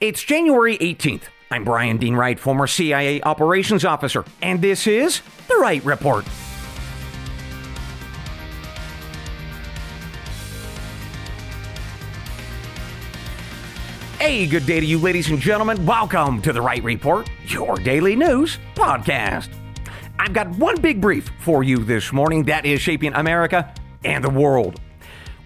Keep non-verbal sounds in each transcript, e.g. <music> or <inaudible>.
It's January 18th. I'm Bryan Dean Wright, former CIA operations officer, and this is The Wright Report. Hey, good day to you, ladies and gentlemen. Welcome to The Wright Report, your daily news podcast. I've got one big brief for you this morning that is shaping America and the world.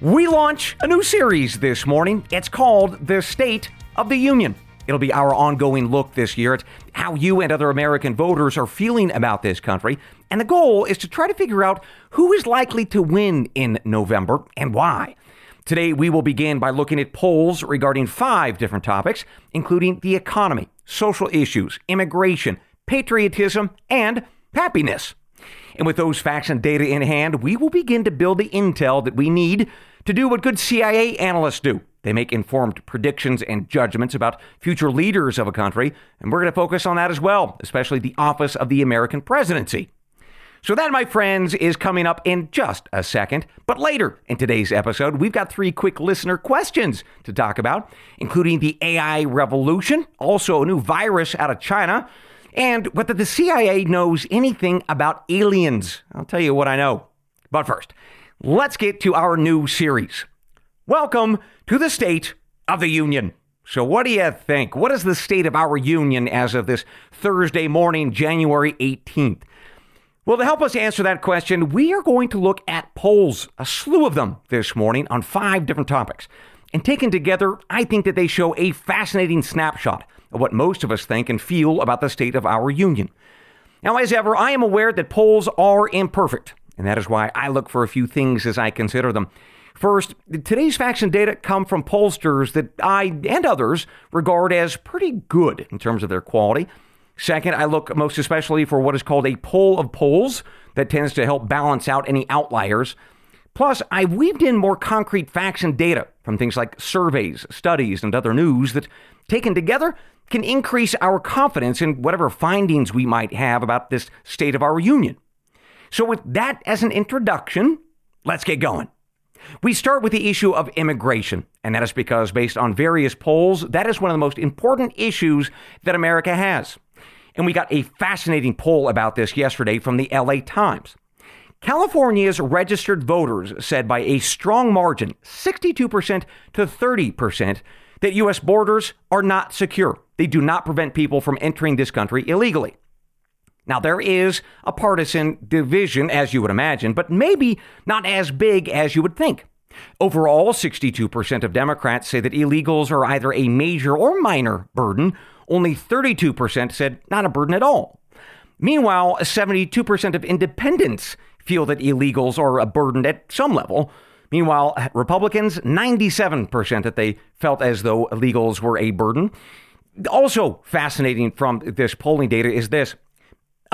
We launch a new series this morning. It's called The State of the Union. It'll be our ongoing look this year at how you and other American voters are feeling about this country. And the goal is to try to figure out who is likely to win in November and why. Today, we will begin by looking at polls regarding five different topics, including the economy, social issues, immigration, patriotism, and happiness. And with those facts and data in hand, we will begin to build the intel that we need to do what good CIA analysts do. They make informed predictions and judgments about future leaders of a country, and we're going to focus on that as well, especially the office of the American presidency. So, that, my friends, is coming up in just a second. But later in today's episode, we've got three quick listener questions to talk about, including the AI revolution, also a new virus out of China, and whether the CIA knows anything about aliens. I'll tell you what I know. But first, let's get to our new series. Welcome to the State of the Union. So, what do you think? What is the state of our union as of this Thursday morning, January 18th? Well, to help us answer that question, we are going to look at polls, a slew of them this morning on five different topics. And taken together, I think that they show a fascinating snapshot of what most of us think and feel about the state of our union. Now, as ever, I am aware that polls are imperfect, and that is why I look for a few things as I consider them. First, today's facts and data come from pollsters that I and others regard as pretty good in terms of their quality. Second, I look most especially for what is called a poll of polls that tends to help balance out any outliers. Plus, I've weaved in more concrete facts and data from things like surveys, studies, and other news that, taken together, can increase our confidence in whatever findings we might have about this state of our union. So, with that as an introduction, let's get going. We start with the issue of immigration, and that is because, based on various polls, that is one of the most important issues that America has. And we got a fascinating poll about this yesterday from the LA Times. California's registered voters said by a strong margin, 62% to 30%, that U.S. borders are not secure. They do not prevent people from entering this country illegally. Now, there is a partisan division, as you would imagine, but maybe not as big as you would think. Overall, 62% of Democrats say that illegals are either a major or minor burden. Only 32% said not a burden at all. Meanwhile, 72% of independents feel that illegals are a burden at some level. Meanwhile, Republicans, 97% that they felt as though illegals were a burden. Also fascinating from this polling data is this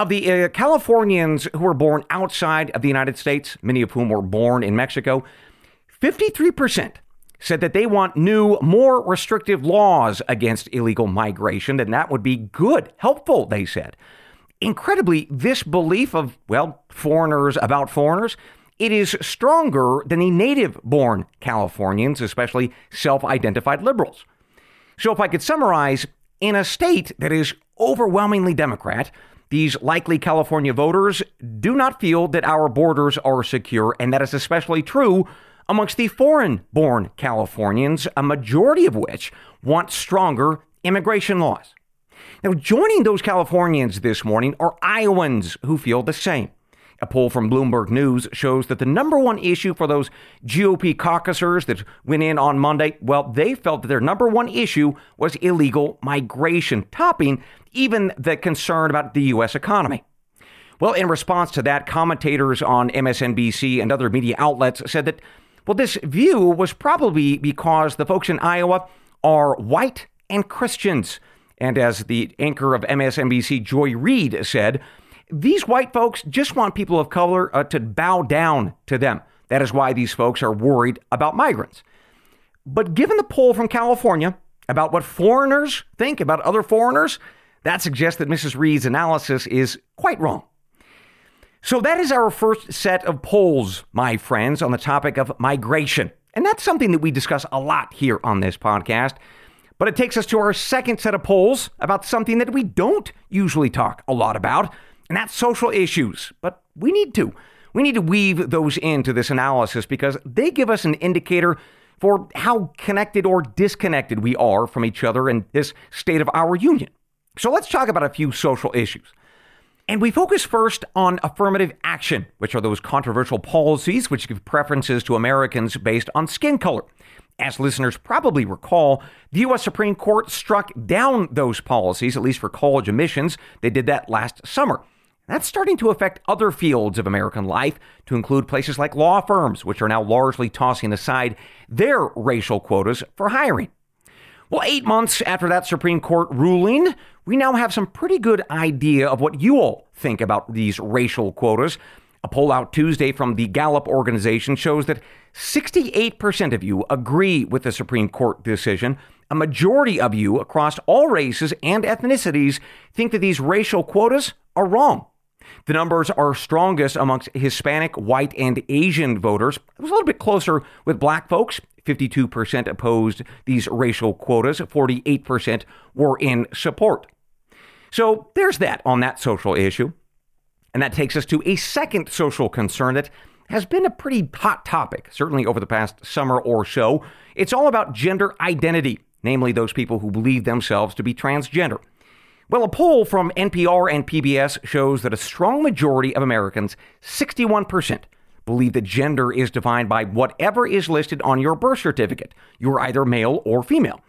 of the uh, Californians who were born outside of the United States, many of whom were born in Mexico, 53% said that they want new, more restrictive laws against illegal migration, and that would be good, helpful, they said. Incredibly, this belief of, well, foreigners about foreigners, it is stronger than the native born Californians, especially self identified liberals. So, if I could summarize, in a state that is overwhelmingly Democrat, these likely California voters do not feel that our borders are secure, and that is especially true amongst the foreign born Californians, a majority of which want stronger immigration laws. Now, joining those Californians this morning are Iowans who feel the same. A poll from Bloomberg News shows that the number one issue for those GOP caucusers that went in on Monday, well, they felt that their number one issue was illegal migration, topping even the concern about the U.S. economy. Well, in response to that, commentators on MSNBC and other media outlets said that, well, this view was probably because the folks in Iowa are white and Christians. And as the anchor of MSNBC, Joy Reid, said, these white folks just want people of color uh, to bow down to them. That is why these folks are worried about migrants. But given the poll from California about what foreigners think about other foreigners, that suggests that Mrs. Reid's analysis is quite wrong. So, that is our first set of polls, my friends, on the topic of migration. And that's something that we discuss a lot here on this podcast. But it takes us to our second set of polls about something that we don't usually talk a lot about, and that's social issues. But we need to. We need to weave those into this analysis because they give us an indicator for how connected or disconnected we are from each other in this state of our union. So let's talk about a few social issues. And we focus first on affirmative action, which are those controversial policies which give preferences to Americans based on skin color. As listeners probably recall, the U.S. Supreme Court struck down those policies, at least for college admissions. They did that last summer. That's starting to affect other fields of American life, to include places like law firms, which are now largely tossing aside their racial quotas for hiring. Well, eight months after that Supreme Court ruling, we now have some pretty good idea of what you all think about these racial quotas. A poll out Tuesday from the Gallup organization shows that 68% of you agree with the Supreme Court decision. A majority of you across all races and ethnicities think that these racial quotas are wrong. The numbers are strongest amongst Hispanic, white, and Asian voters. It was a little bit closer with black folks. 52% opposed these racial quotas, 48% were in support. So there's that on that social issue. And that takes us to a second social concern that has been a pretty hot topic, certainly over the past summer or so. It's all about gender identity, namely those people who believe themselves to be transgender. Well, a poll from NPR and PBS shows that a strong majority of Americans, 61%, believe that gender is defined by whatever is listed on your birth certificate. You're either male or female.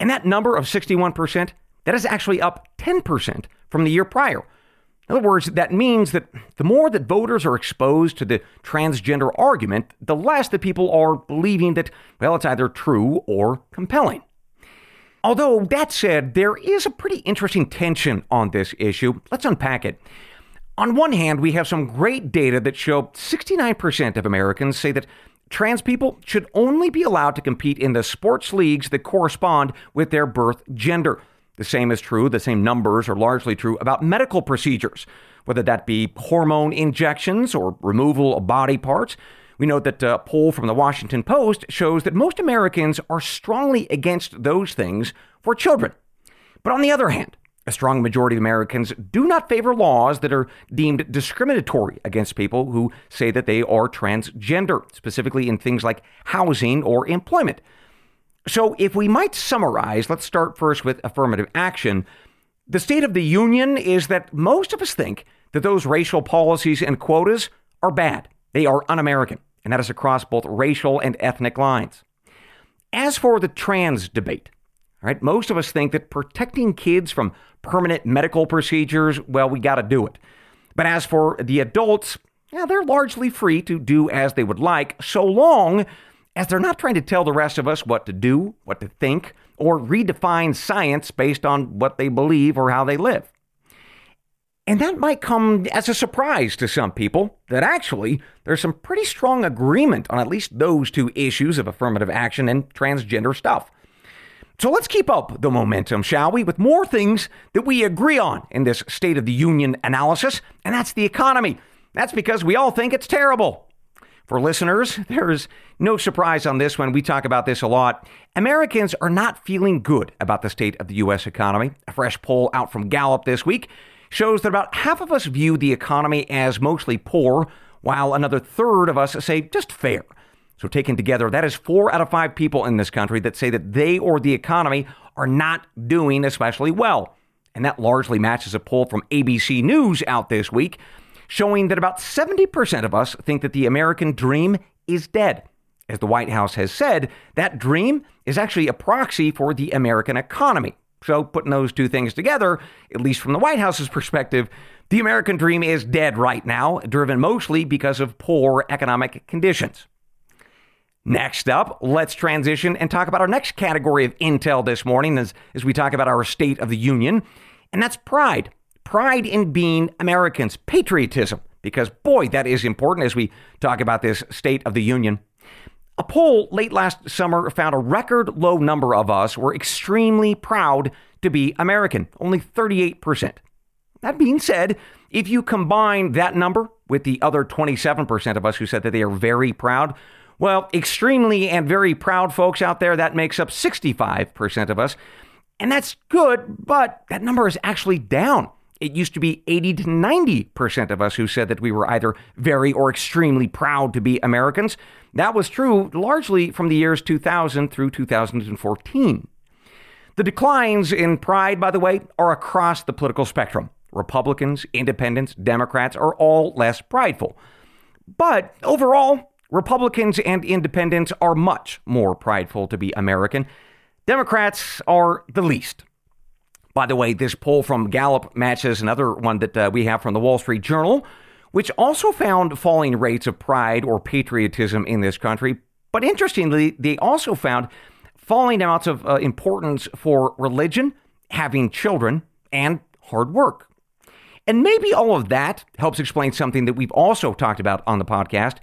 And that number of 61%, that is actually up 10% from the year prior. In other words, that means that the more that voters are exposed to the transgender argument, the less that people are believing that, well, it's either true or compelling. Although, that said, there is a pretty interesting tension on this issue. Let's unpack it. On one hand, we have some great data that show 69% of Americans say that trans people should only be allowed to compete in the sports leagues that correspond with their birth gender. The same is true, the same numbers are largely true about medical procedures, whether that be hormone injections or removal of body parts. We note that a poll from the Washington Post shows that most Americans are strongly against those things for children. But on the other hand, a strong majority of Americans do not favor laws that are deemed discriminatory against people who say that they are transgender, specifically in things like housing or employment. So, if we might summarize, let's start first with affirmative action. The state of the union is that most of us think that those racial policies and quotas are bad. They are un American and that is across both racial and ethnic lines. As for the trans debate, right, most of us think that protecting kids from permanent medical procedures, well, we got to do it. But as for the adults, yeah, they're largely free to do as they would like, so long as they're not trying to tell the rest of us what to do, what to think, or redefine science based on what they believe or how they live. And that might come as a surprise to some people that actually there's some pretty strong agreement on at least those two issues of affirmative action and transgender stuff. So let's keep up the momentum, shall we, with more things that we agree on in this State of the Union analysis, and that's the economy. That's because we all think it's terrible. For listeners, <laughs> there's no surprise on this when we talk about this a lot. Americans are not feeling good about the state of the U.S. economy. A fresh poll out from Gallup this week shows that about half of us view the economy as mostly poor, while another third of us say just fair. So, taken together, that is four out of five people in this country that say that they or the economy are not doing especially well. And that largely matches a poll from ABC News out this week, showing that about 70% of us think that the American dream is dead. As the White House has said, that dream is actually a proxy for the American economy. So, putting those two things together, at least from the White House's perspective, the American dream is dead right now, driven mostly because of poor economic conditions. Next up, let's transition and talk about our next category of intel this morning as, as we talk about our State of the Union, and that's pride. Pride in being Americans, patriotism, because boy, that is important as we talk about this State of the Union. A poll late last summer found a record low number of us were extremely proud to be American, only 38%. That being said, if you combine that number with the other 27% of us who said that they are very proud, Well, extremely and very proud folks out there, that makes up 65% of us. And that's good, but that number is actually down. It used to be 80 to 90% of us who said that we were either very or extremely proud to be Americans. That was true largely from the years 2000 through 2014. The declines in pride, by the way, are across the political spectrum. Republicans, independents, Democrats are all less prideful. But overall, Republicans and independents are much more prideful to be American. Democrats are the least. By the way, this poll from Gallup matches another one that uh, we have from the Wall Street Journal, which also found falling rates of pride or patriotism in this country. But interestingly, they also found falling amounts of uh, importance for religion, having children, and hard work. And maybe all of that helps explain something that we've also talked about on the podcast.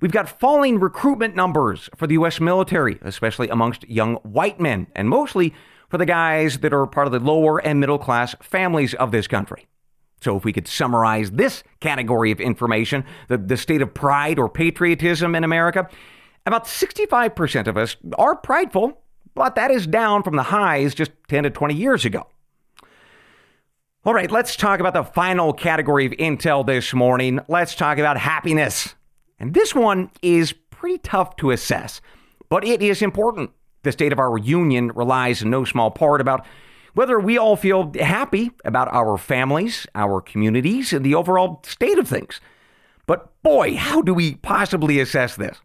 We've got falling recruitment numbers for the U.S. military, especially amongst young white men, and mostly for the guys that are part of the lower and middle class families of this country. So, if we could summarize this category of information, the, the state of pride or patriotism in America, about 65% of us are prideful, but that is down from the highs just 10 to 20 years ago. All right, let's talk about the final category of intel this morning. Let's talk about happiness. And this one is pretty tough to assess, but it is important. The state of our union relies in no small part about whether we all feel happy about our families, our communities, and the overall state of things. But boy, how do we possibly assess this?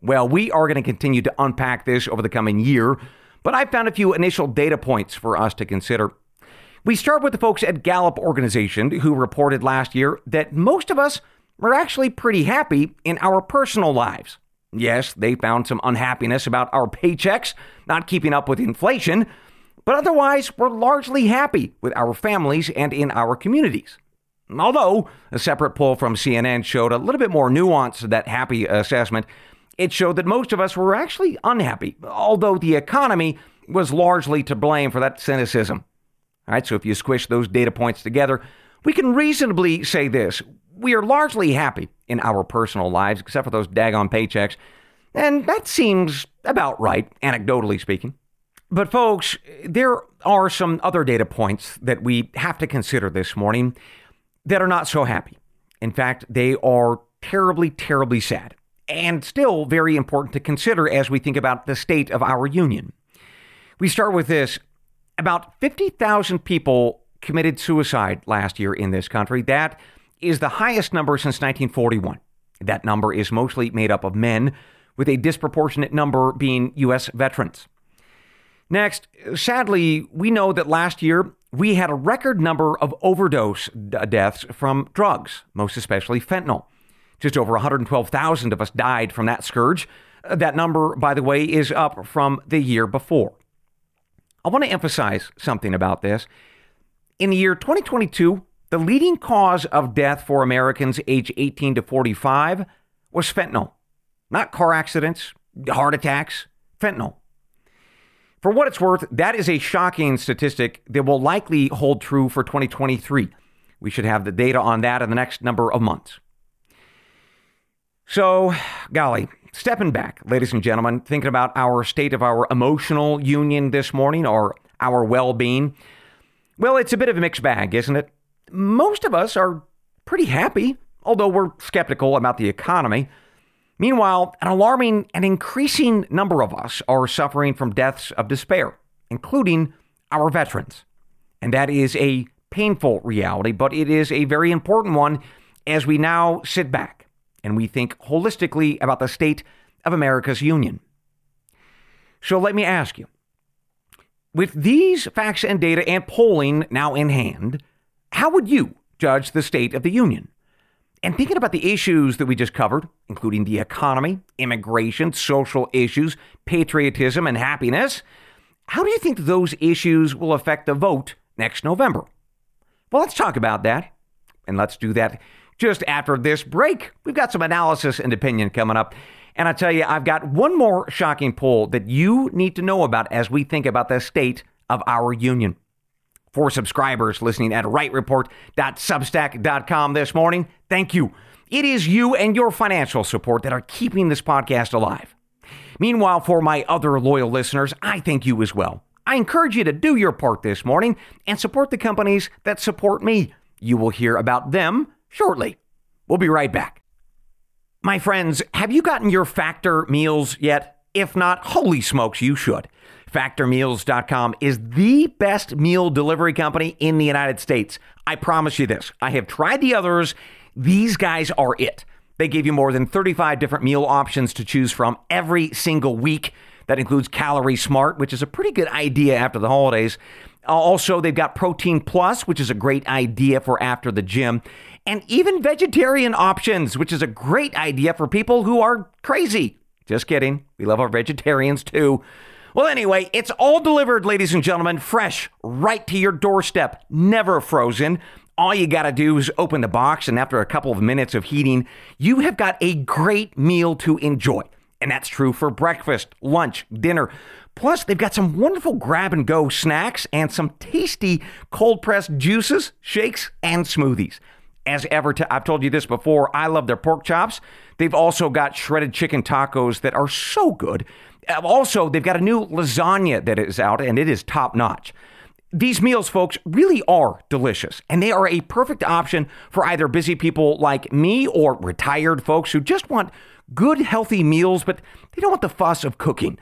Well, we are going to continue to unpack this over the coming year, but I found a few initial data points for us to consider. We start with the folks at Gallup Organization who reported last year that most of us are actually pretty happy in our personal lives. Yes, they found some unhappiness about our paychecks not keeping up with inflation, but otherwise, we're largely happy with our families and in our communities. Although a separate poll from CNN showed a little bit more nuance to that happy assessment, it showed that most of us were actually unhappy, although the economy was largely to blame for that cynicism. All right, so if you squish those data points together, we can reasonably say this we are largely happy in our personal lives, except for those daggone paychecks. And that seems about right, anecdotally speaking. But, folks, there are some other data points that we have to consider this morning that are not so happy. In fact, they are terribly, terribly sad and still very important to consider as we think about the state of our union. We start with this about 50,000 people committed suicide last year in this country. That is the highest number since 1941. That number is mostly made up of men, with a disproportionate number being U.S. veterans. Next, sadly, we know that last year we had a record number of overdose deaths from drugs, most especially fentanyl. Just over 112,000 of us died from that scourge. Uh, that number, by the way, is up from the year before. I want to emphasize something about this. In the year 2022, the leading cause of death for Americans age 18 to 45 was fentanyl, not car accidents, heart attacks, fentanyl. For what it's worth, that is a shocking statistic that will likely hold true for 2023. We should have the data on that in the next number of months. So, golly, stepping back, ladies and gentlemen, thinking about our state of our emotional union this morning or our well being, well, it's a bit of a mixed bag, isn't it? Most of us are pretty happy, although we're skeptical about the economy. Meanwhile, an alarming and increasing number of us are suffering from deaths of despair, including our veterans. And that is a painful reality, but it is a very important one as we now sit back and we think holistically about the state of America's union. So let me ask you with these facts and data and polling now in hand, how would you judge the state of the union? And thinking about the issues that we just covered, including the economy, immigration, social issues, patriotism, and happiness, how do you think those issues will affect the vote next November? Well, let's talk about that. And let's do that just after this break. We've got some analysis and opinion coming up. And I tell you, I've got one more shocking poll that you need to know about as we think about the state of our union for subscribers listening at wrightreport.substack.com this morning. Thank you. It is you and your financial support that are keeping this podcast alive. Meanwhile, for my other loyal listeners, I thank you as well. I encourage you to do your part this morning and support the companies that support me. You will hear about them shortly. We'll be right back. My friends, have you gotten your Factor meals yet? If not, holy smokes, you should. FactorMeals.com is the best meal delivery company in the United States. I promise you this. I have tried the others. These guys are it. They give you more than 35 different meal options to choose from every single week. That includes Calorie Smart, which is a pretty good idea after the holidays. Uh, also, they've got Protein Plus, which is a great idea for after the gym, and even vegetarian options, which is a great idea for people who are crazy. Just kidding. We love our vegetarians too. Well, anyway, it's all delivered, ladies and gentlemen, fresh, right to your doorstep, never frozen. All you got to do is open the box, and after a couple of minutes of heating, you have got a great meal to enjoy. And that's true for breakfast, lunch, dinner. Plus, they've got some wonderful grab and go snacks and some tasty cold pressed juices, shakes, and smoothies. As ever, I've told you this before, I love their pork chops. They've also got shredded chicken tacos that are so good. Uh, also, they've got a new lasagna that is out, and it is top notch. These meals, folks, really are delicious, and they are a perfect option for either busy people like me or retired folks who just want good, healthy meals, but they don't want the fuss of cooking.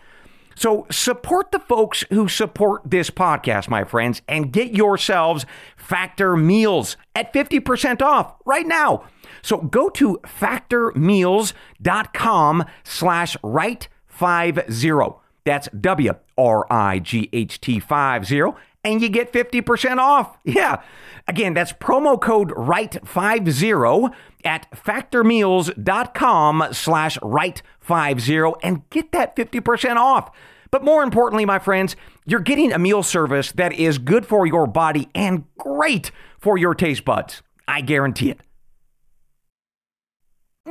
So support the folks who support this podcast, my friends, and get yourselves Factor Meals at 50% off right now. So go to factormeals.com slash right five zero. That's W R I G H T five zero and you get 50% off. <laughs> Yeah. Again, that's promo code WRIGHT50 at factormeals.com slash WRIGHT50 and get that 50% off. But more importantly, my friends, you're getting a meal service that is good for your body and great for your taste buds. I guarantee it.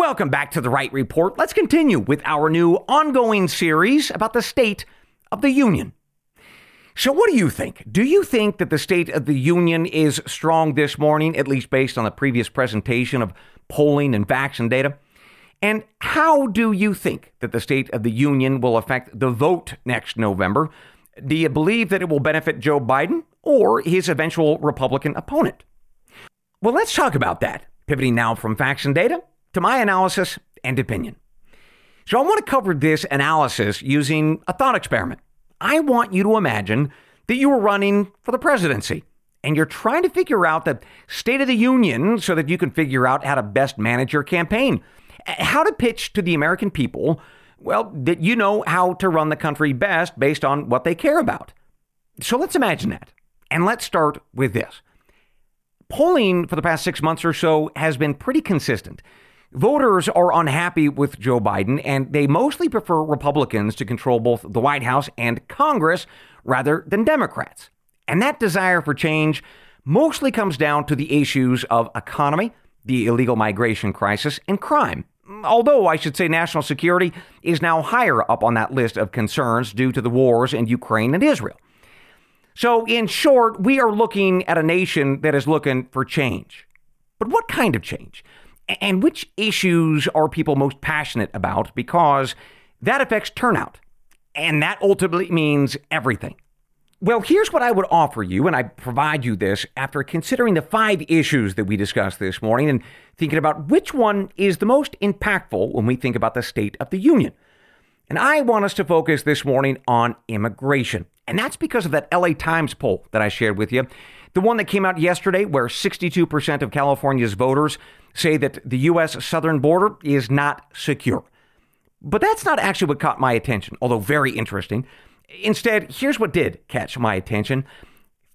Welcome back to the Wright Report. Let's continue with our new ongoing series about the State of the Union. So, what do you think? Do you think that the State of the Union is strong this morning, at least based on the previous presentation of polling and vaccine data? And how do you think that the State of the Union will affect the vote next November? Do you believe that it will benefit Joe Biden or his eventual Republican opponent? Well, let's talk about that, pivoting now from facts and data to my analysis and opinion. So, I want to cover this analysis using a thought experiment. I want you to imagine that you were running for the presidency and you're trying to figure out the State of the Union so that you can figure out how to best manage your campaign, how to pitch to the American people, well, that you know how to run the country best based on what they care about. So let's imagine that. And let's start with this. Polling for the past six months or so has been pretty consistent. Voters are unhappy with Joe Biden, and they mostly prefer Republicans to control both the White House and Congress rather than Democrats. And that desire for change mostly comes down to the issues of economy, the illegal migration crisis, and crime. Although I should say national security is now higher up on that list of concerns due to the wars in Ukraine and Israel. So, in short, we are looking at a nation that is looking for change. But what kind of change? And which issues are people most passionate about because that affects turnout. And that ultimately means everything. Well, here's what I would offer you, and I provide you this after considering the five issues that we discussed this morning and thinking about which one is the most impactful when we think about the State of the Union. And I want us to focus this morning on immigration. And that's because of that LA Times poll that I shared with you. The one that came out yesterday, where 62% of California's voters say that the U.S. southern border is not secure. But that's not actually what caught my attention, although very interesting. Instead, here's what did catch my attention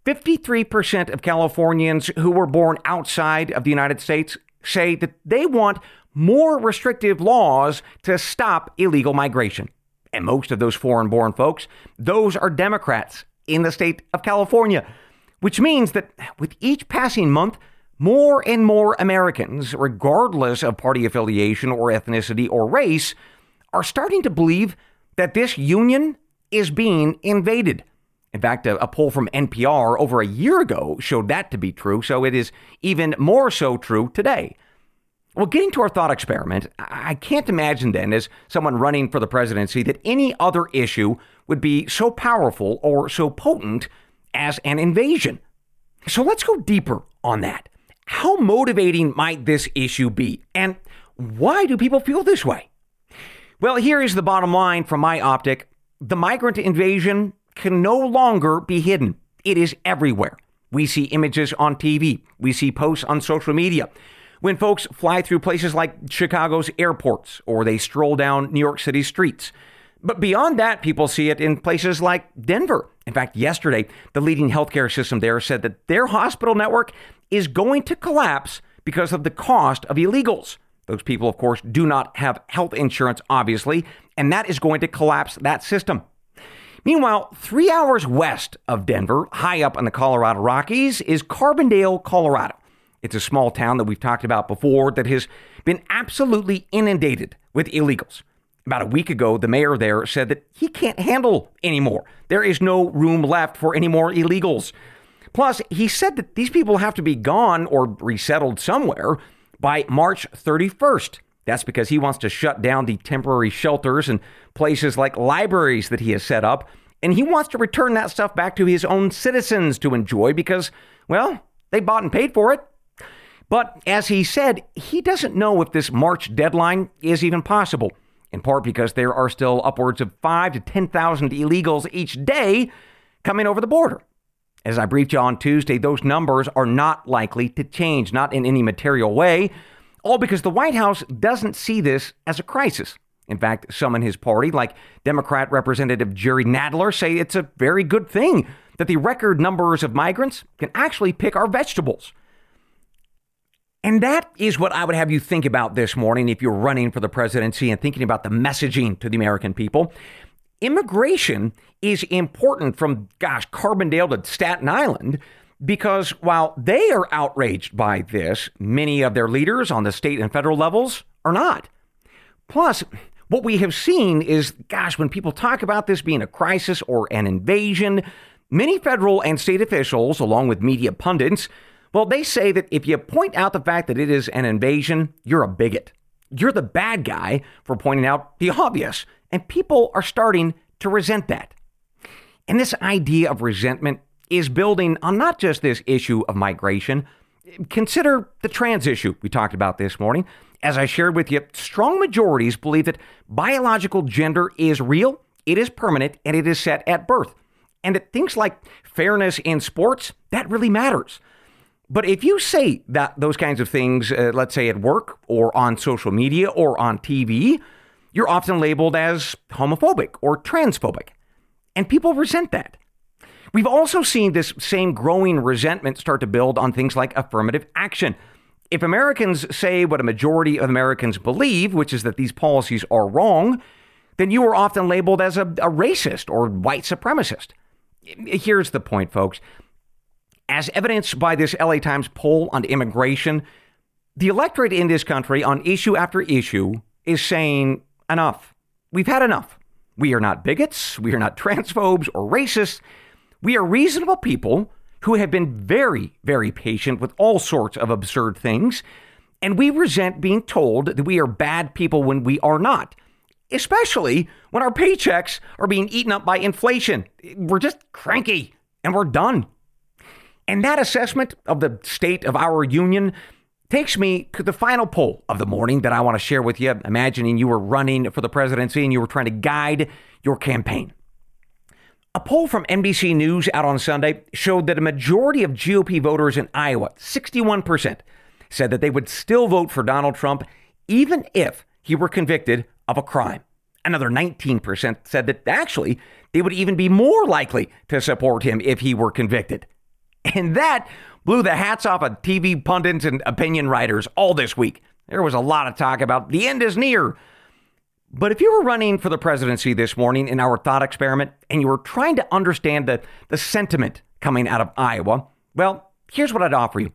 53% of Californians who were born outside of the United States say that they want more restrictive laws to stop illegal migration. And most of those foreign born folks, those are Democrats in the state of California, which means that with each passing month, more and more Americans, regardless of party affiliation or ethnicity or race, are starting to believe that this union is being invaded. In fact, a, a, poll from NPR over a year ago showed that to be true, so it is even more so true today. Well, getting to our thought experiment, I can't imagine then, as someone running for the presidency, that any other issue would be so powerful or so potent as an invasion. So let's go deeper on that. How motivating might this issue be? And why do people feel this way? Well, here is the bottom line from my optic the migrant invasion can no longer be hidden, it is everywhere. We see images on TV, we see posts on social media when folks fly through places like Chicago's airports or they stroll down New York City streets. But beyond that, people see it in places like Denver. In fact, yesterday, the leading healthcare system there said that their hospital network is going to collapse because of the cost of illegals. Those people, of course, do not have health insurance, obviously, and that is going to collapse that system. Meanwhile, three hours west of Denver, high up in the Colorado Rockies, is Carbondale, Colorado. It's a small town that we've talked about before that has been absolutely inundated with illegals. About a week ago, the mayor there said that he can't handle anymore. There is no room left for any more illegals. Plus, he said that these people have to be gone or resettled somewhere by March 31st. That's because he wants to shut down the temporary shelters and places like libraries that he has set up. And he wants to return that stuff back to his own citizens to enjoy because, well, they bought and paid for it. But as he said, he doesn't know if this March deadline is even possible, in part because there are still upwards of 5 to 10,000 illegals each day coming over the border. As I briefed you on Tuesday, those numbers are not likely to change, not in any material way, all because the White House doesn't see this as a crisis. In fact, some in his party, like Democrat Representative Jerry Nadler, say it's a very good thing that the record numbers of migrants can actually pick our vegetables. And that is what I would have you think about this morning if you're running for the presidency and thinking about the messaging to the American people. Immigration is important from, gosh, Carbondale to Staten Island because while they are outraged by this, many of their leaders on the state and federal levels are not. Plus, what we have seen is, gosh, when people talk about this being a crisis or an invasion, many federal and state officials, along with media pundits, well, they say that if you point out the fact that it is an invasion, you're a bigot. You're the bad guy for pointing out the obvious. And people are starting to resent that. And this idea of resentment is building on not just this issue of migration. Consider the trans issue we talked about this morning. As I shared with you, strong majorities believe that biological gender is real, it is permanent, and it is set at birth. And that things like fairness in sports, that really matters. But if you say that those kinds of things, uh, let's say at work or on social media or on TV, you're often labeled as homophobic or transphobic. And people resent that. We've also seen this same growing resentment start to build on things like affirmative action. If Americans say what a majority of Americans believe, which is that these policies are wrong, then you are often labeled as a, a racist or white supremacist. Here's the point, folks as evidenced by this LA Times poll on immigration, the electorate in this country on issue after issue is saying enough. We've had enough. We are not bigots. We are not transphobes or racists. We are reasonable people who have been very, very patient with all sorts of absurd things. And we resent being told that we are bad people when we are not, especially when our paychecks are being eaten up by inflation. We're just cranky and we're done. And that assessment of the state of our union takes me to the final poll of the morning that I want to share with you. Imagining you were running for the presidency and you were trying to guide your campaign. A poll from NBC News out on Sunday showed that a majority of GOP voters in Iowa, 61%, said that they would still vote for Donald Trump even if he were convicted of a crime. Another 19% said that actually they would even be more likely to support him if he were convicted. And that blew the hats off of TV pundits and opinion writers all this week. There was a lot of talk about the end is near. But if you were running for the presidency this morning in our thought experiment and you were trying to understand the, the sentiment coming out of Iowa, well, here's what I'd offer you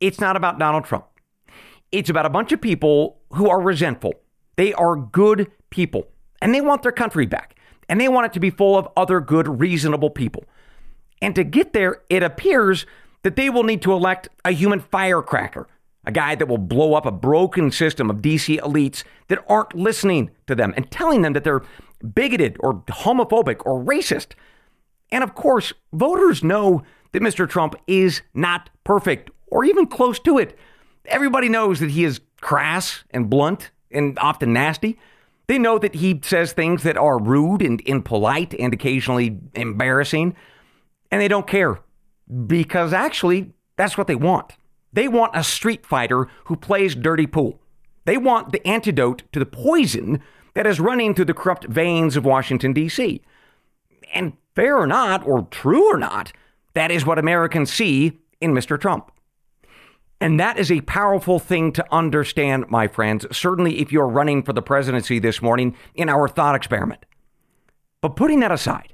it's not about Donald Trump. It's about a bunch of people who are resentful. They are good people and they want their country back and they want it to be full of other good, reasonable people. And to get there, it appears that they will need to elect a human firecracker, a guy that will blow up a broken system of DC elites that aren't listening to them and telling them that they're bigoted or homophobic or racist. And of course, voters know that Mr. Trump is not perfect or even close to it. Everybody knows that he is crass and blunt and often nasty. They know that he says things that are rude and impolite and occasionally embarrassing, and they don't care because actually, that's what they want. They want a street fighter who plays dirty pool. They want the antidote to the poison that is running through the corrupt veins of Washington, D.C. And fair or not, or true or not, that is what Americans see in Mr. Trump. And that is a powerful thing to understand, my friends, certainly if you're running for the presidency this morning in our thought experiment. But putting that aside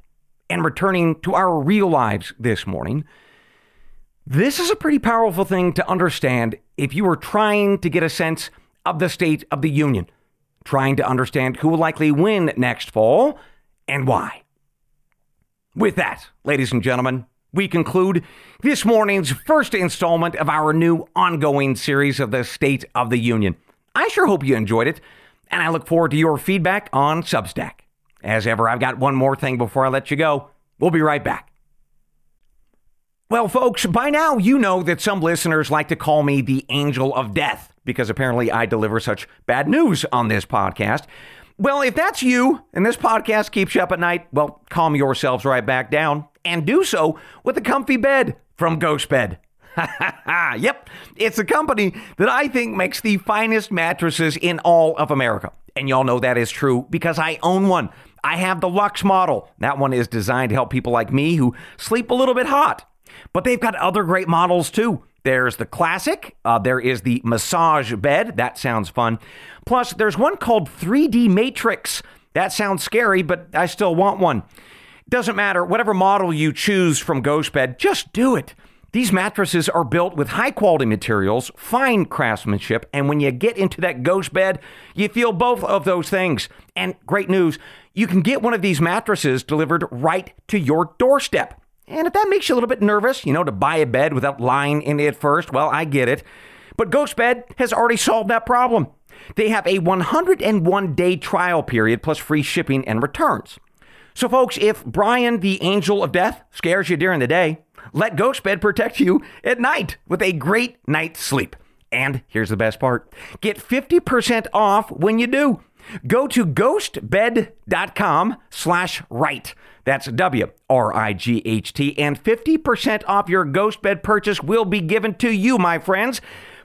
and returning to our real lives this morning, this is a pretty powerful thing to understand if you are trying to get a sense of the state of the union, trying to understand who will likely win next fall and why. With that, ladies and gentlemen, we conclude this morning's first installment of our new ongoing series of the State of the Union. I sure hope you enjoyed it, and I look forward to your feedback on Substack. As ever, I've got one more thing before I let you go. We'll be right back. Well, folks, by now you know that some listeners like to call me the angel of death because apparently I deliver such bad news on this podcast. Well, if that's you and this podcast keeps you up at night, well, calm yourselves right back down and do so with a comfy bed from GhostBed. <laughs> yep, it's a company that I think makes the finest mattresses in all of America. And y'all know that is true because I own one. I have the Luxe model. That one is designed to help people like me who sleep a little bit hot. But they've got other great models too. There's the classic, uh, there is the massage bed. That sounds fun. Plus, there's one called 3D Matrix. That sounds scary, but I still want one. Doesn't matter, whatever model you choose from GhostBed, just do it. These mattresses are built with high quality materials, fine craftsmanship, and when you get into that ghost bed, you feel both of those things. And great news, you can get one of these mattresses delivered right to your doorstep. And if that makes you a little bit nervous, you know, to buy a bed without lying in it first, well, I get it. But GhostBed has already solved that problem. They have a 101 day trial period plus free shipping and returns. So, folks, if Bryan, the angel of death, scares you during the day, let GhostBed protect you at night with a great night's sleep. And here's the best part get 50% off when you do. Go to ghostbed.com slash right. That's W R I G H T. And 50% off your ghost bed purchase will be given to you, my friends.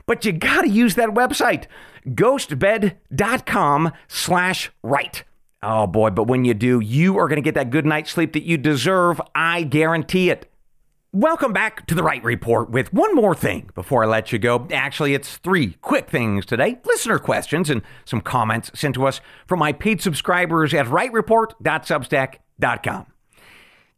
But you got to use that website, ghostbed.com slash right. Oh boy, but when you do, you are going to get that good night's sleep that you deserve. I guarantee it. Welcome back to the Wright Report with one more thing before I let you go. Actually, it's three quick things today listener questions and some comments sent to us from my paid subscribers at wrightreport.substack.com.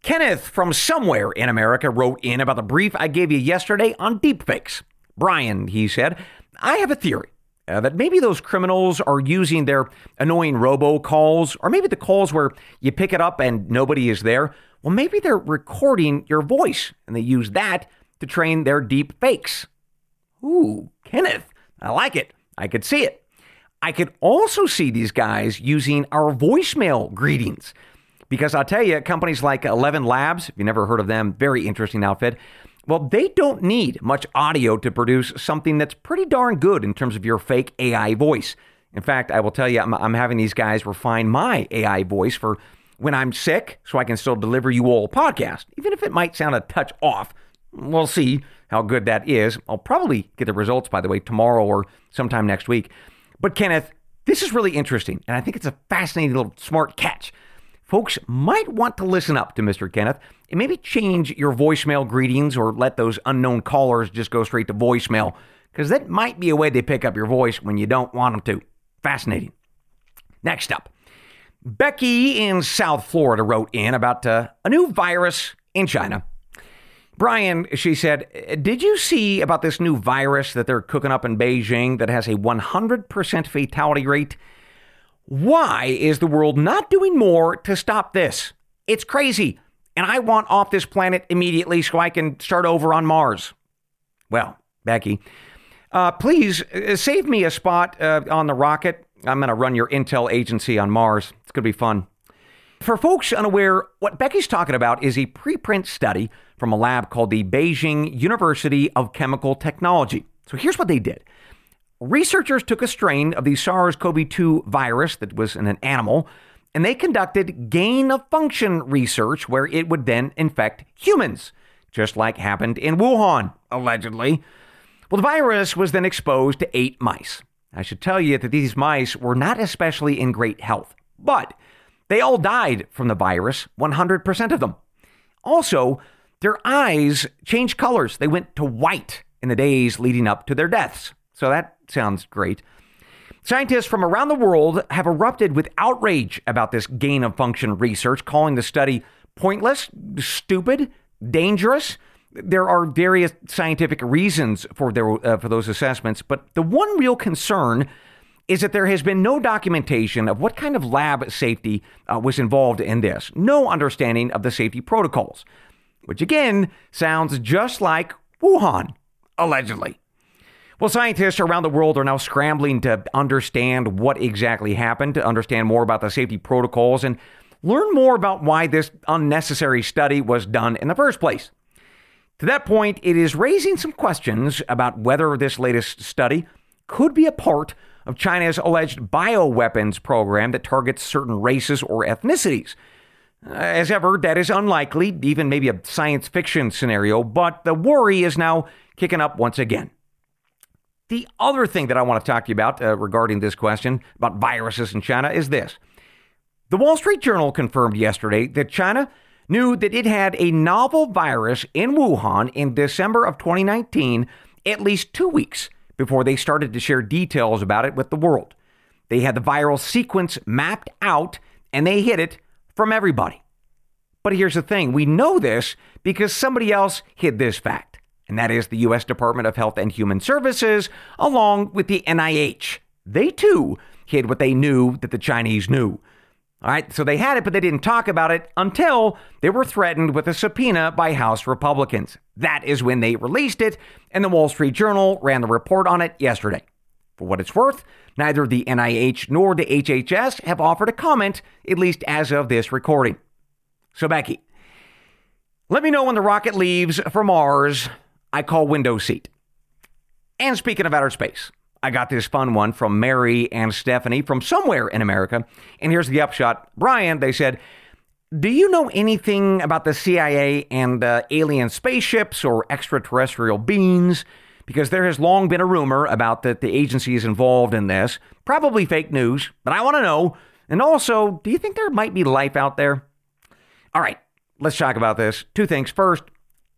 Kenneth from somewhere in America wrote in about the brief I gave you yesterday on deepfakes. Bryan, he said, I have a theory. Uh, that maybe those criminals are using their annoying robocalls, or maybe the calls where you pick it up and nobody is there well, maybe they're recording your voice and they use that to train their deep fakes. Ooh, Kenneth, I like it. I could see it. I could also see these guys using our voicemail greetings. Because I'll tell you, companies like 11 Labs, if you never heard of them, very interesting outfit. Well, they don't need much audio to produce something that's pretty darn good in terms of your fake AI voice. In fact, I will tell you, I'm, I'm having these guys refine my AI voice for when I'm sick so I can still deliver you all a podcast, even if it might sound a touch off. We'll see how good that is. I'll probably get the results, by the way, tomorrow or sometime next week. But Kenneth, this is really interesting, and I think it's a fascinating little smart catch. Folks might want to listen up to Mr. Kenneth and maybe change your voicemail greetings or let those unknown callers just go straight to voicemail, because that might be a way they pick up your voice when you don't want them to. Fascinating. Next up, Becky in South Florida wrote in about uh, a new virus in China. Bryan, she said, Did you see about this new virus that they're cooking up in Beijing that has a 100% fatality rate? Why is the world not doing more to stop this? It's crazy, and I want off this planet immediately so I can start over on Mars. Well, Becky, Uh, please uh, save me a spot uh, on the rocket. I'm going to run your intel agency on Mars. It's going to be fun. For folks unaware, what Becky's talking about is a preprint study from a lab called the Beijing University of Chemical Technology. So here's what they did. Researchers took a strain of the SARS CoV 2 virus that was in an animal, and they conducted gain of function research where it would then infect humans, just like happened in Wuhan, allegedly. Well, the virus was then exposed to eight mice. I should tell you that these mice were not especially in great health, but they all died from the virus, 100% of them. Also, their eyes changed colors. They went to white in the days leading up to their deaths. So that sounds great. Scientists from around the world have erupted with outrage about this gain of function research, calling the study pointless, stupid, dangerous. There are various scientific reasons for their uh, for those assessments, but the one real concern is that there has been no documentation of what kind of lab safety uh, was involved in this. No understanding of the safety protocols, which again sounds just like Wuhan, allegedly. Well, scientists around the world are now scrambling to understand what exactly happened, to understand more about the safety protocols, and learn more about why this unnecessary study was done in the first place. To that point, it is raising some questions about whether this latest study could be a part of China's alleged bioweapons program that targets certain races or ethnicities. As ever, that is unlikely, even maybe a science fiction scenario, but the worry is now kicking up once again. The other thing that I want to talk to you about uh, regarding this question about viruses in China is this. The Wall Street Journal confirmed yesterday that China knew that it had a novel virus in Wuhan in December of 2019, at least two weeks before they started to share details about it with the world. They had the viral sequence mapped out and they hid it from everybody. But here's the thing we know this because somebody else hid this fact and that is the U.S. Department of Health and Human Services, along with the NIH. They too hid what they knew that the Chinese knew. All right, so they had it, but they didn't talk about it until they were threatened with a subpoena by House Republicans. That is when they released it, and the Wall Street Journal ran the report on it yesterday. For what it's worth, neither the NIH nor the HHS have offered a comment, at least as of this recording. So, Becky, let me know when the rocket leaves for Mars I call window seat. And speaking of outer space, I got this fun one from Mary and Stephanie from somewhere in America. And here's the upshot Bryan, they said, Do you know anything about the CIA and uh, alien spaceships or extraterrestrial beings? Because there has long been a rumor about that the agency is involved in this. Probably fake news, but I want to know. And also, do you think there might be life out there? All right, let's talk about this. Two things. First,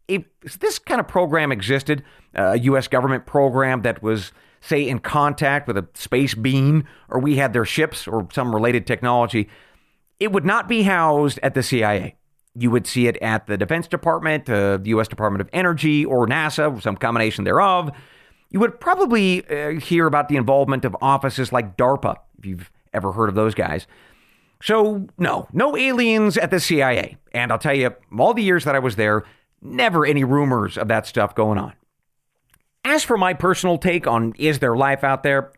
if this kind of program existed, a U.S. government program that was, say, in contact with a space being, or we had their ships or some related technology, it would not be housed at the CIA. You would see it at the Defense Department, uh, the U.S. Department of Energy, or NASA, some combination thereof. You would probably uh, hear about the involvement of offices like DARPA, if you've ever heard of those guys. So, no, no aliens at the CIA. And I'll tell you, all the years that I was there, Never any rumors of that stuff going on. As for my personal take on is there life out there?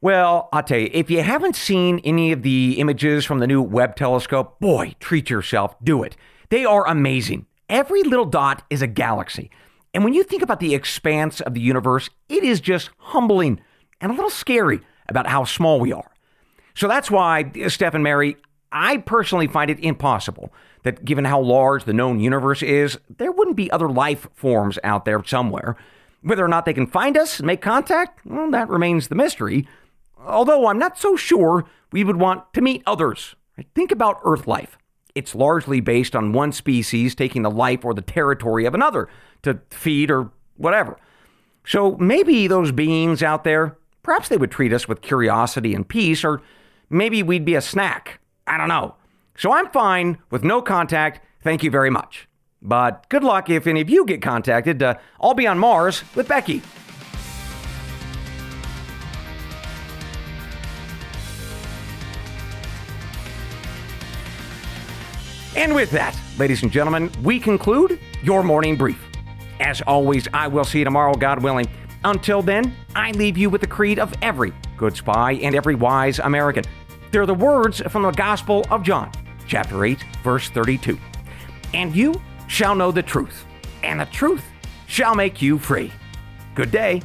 Well, I'll tell you, if you haven't seen any of the images from the new Webb telescope, boy, treat yourself, do it. They are amazing. Every little dot is a galaxy. And when you think about the expanse of the universe, it is just humbling and a little scary about how small we are. So that's why, Steph and Mary, I personally find it impossible that given how large the known universe is, there wouldn't be other life forms out there somewhere. Whether or not they can find us and make contact, well, that remains the mystery. Although I'm not so sure we would want to meet others. Think about Earth life. It's largely based on one species taking the life or the territory of another to feed or whatever. So maybe those beings out there, perhaps they would treat us with curiosity and peace, or maybe we'd be a snack. I don't know. So I'm fine with no contact. Thank you very much. But good luck if any of you get contacted. Uh, I'll be on Mars with Becky. And with that, ladies and gentlemen, we conclude your morning brief. As always, I will see you tomorrow, God willing. Until then, I leave you with the creed of every good spy and every wise American. They're the words from the Gospel of John, chapter 8, verse 32. And you shall know the truth, and the truth shall make you free. Good day.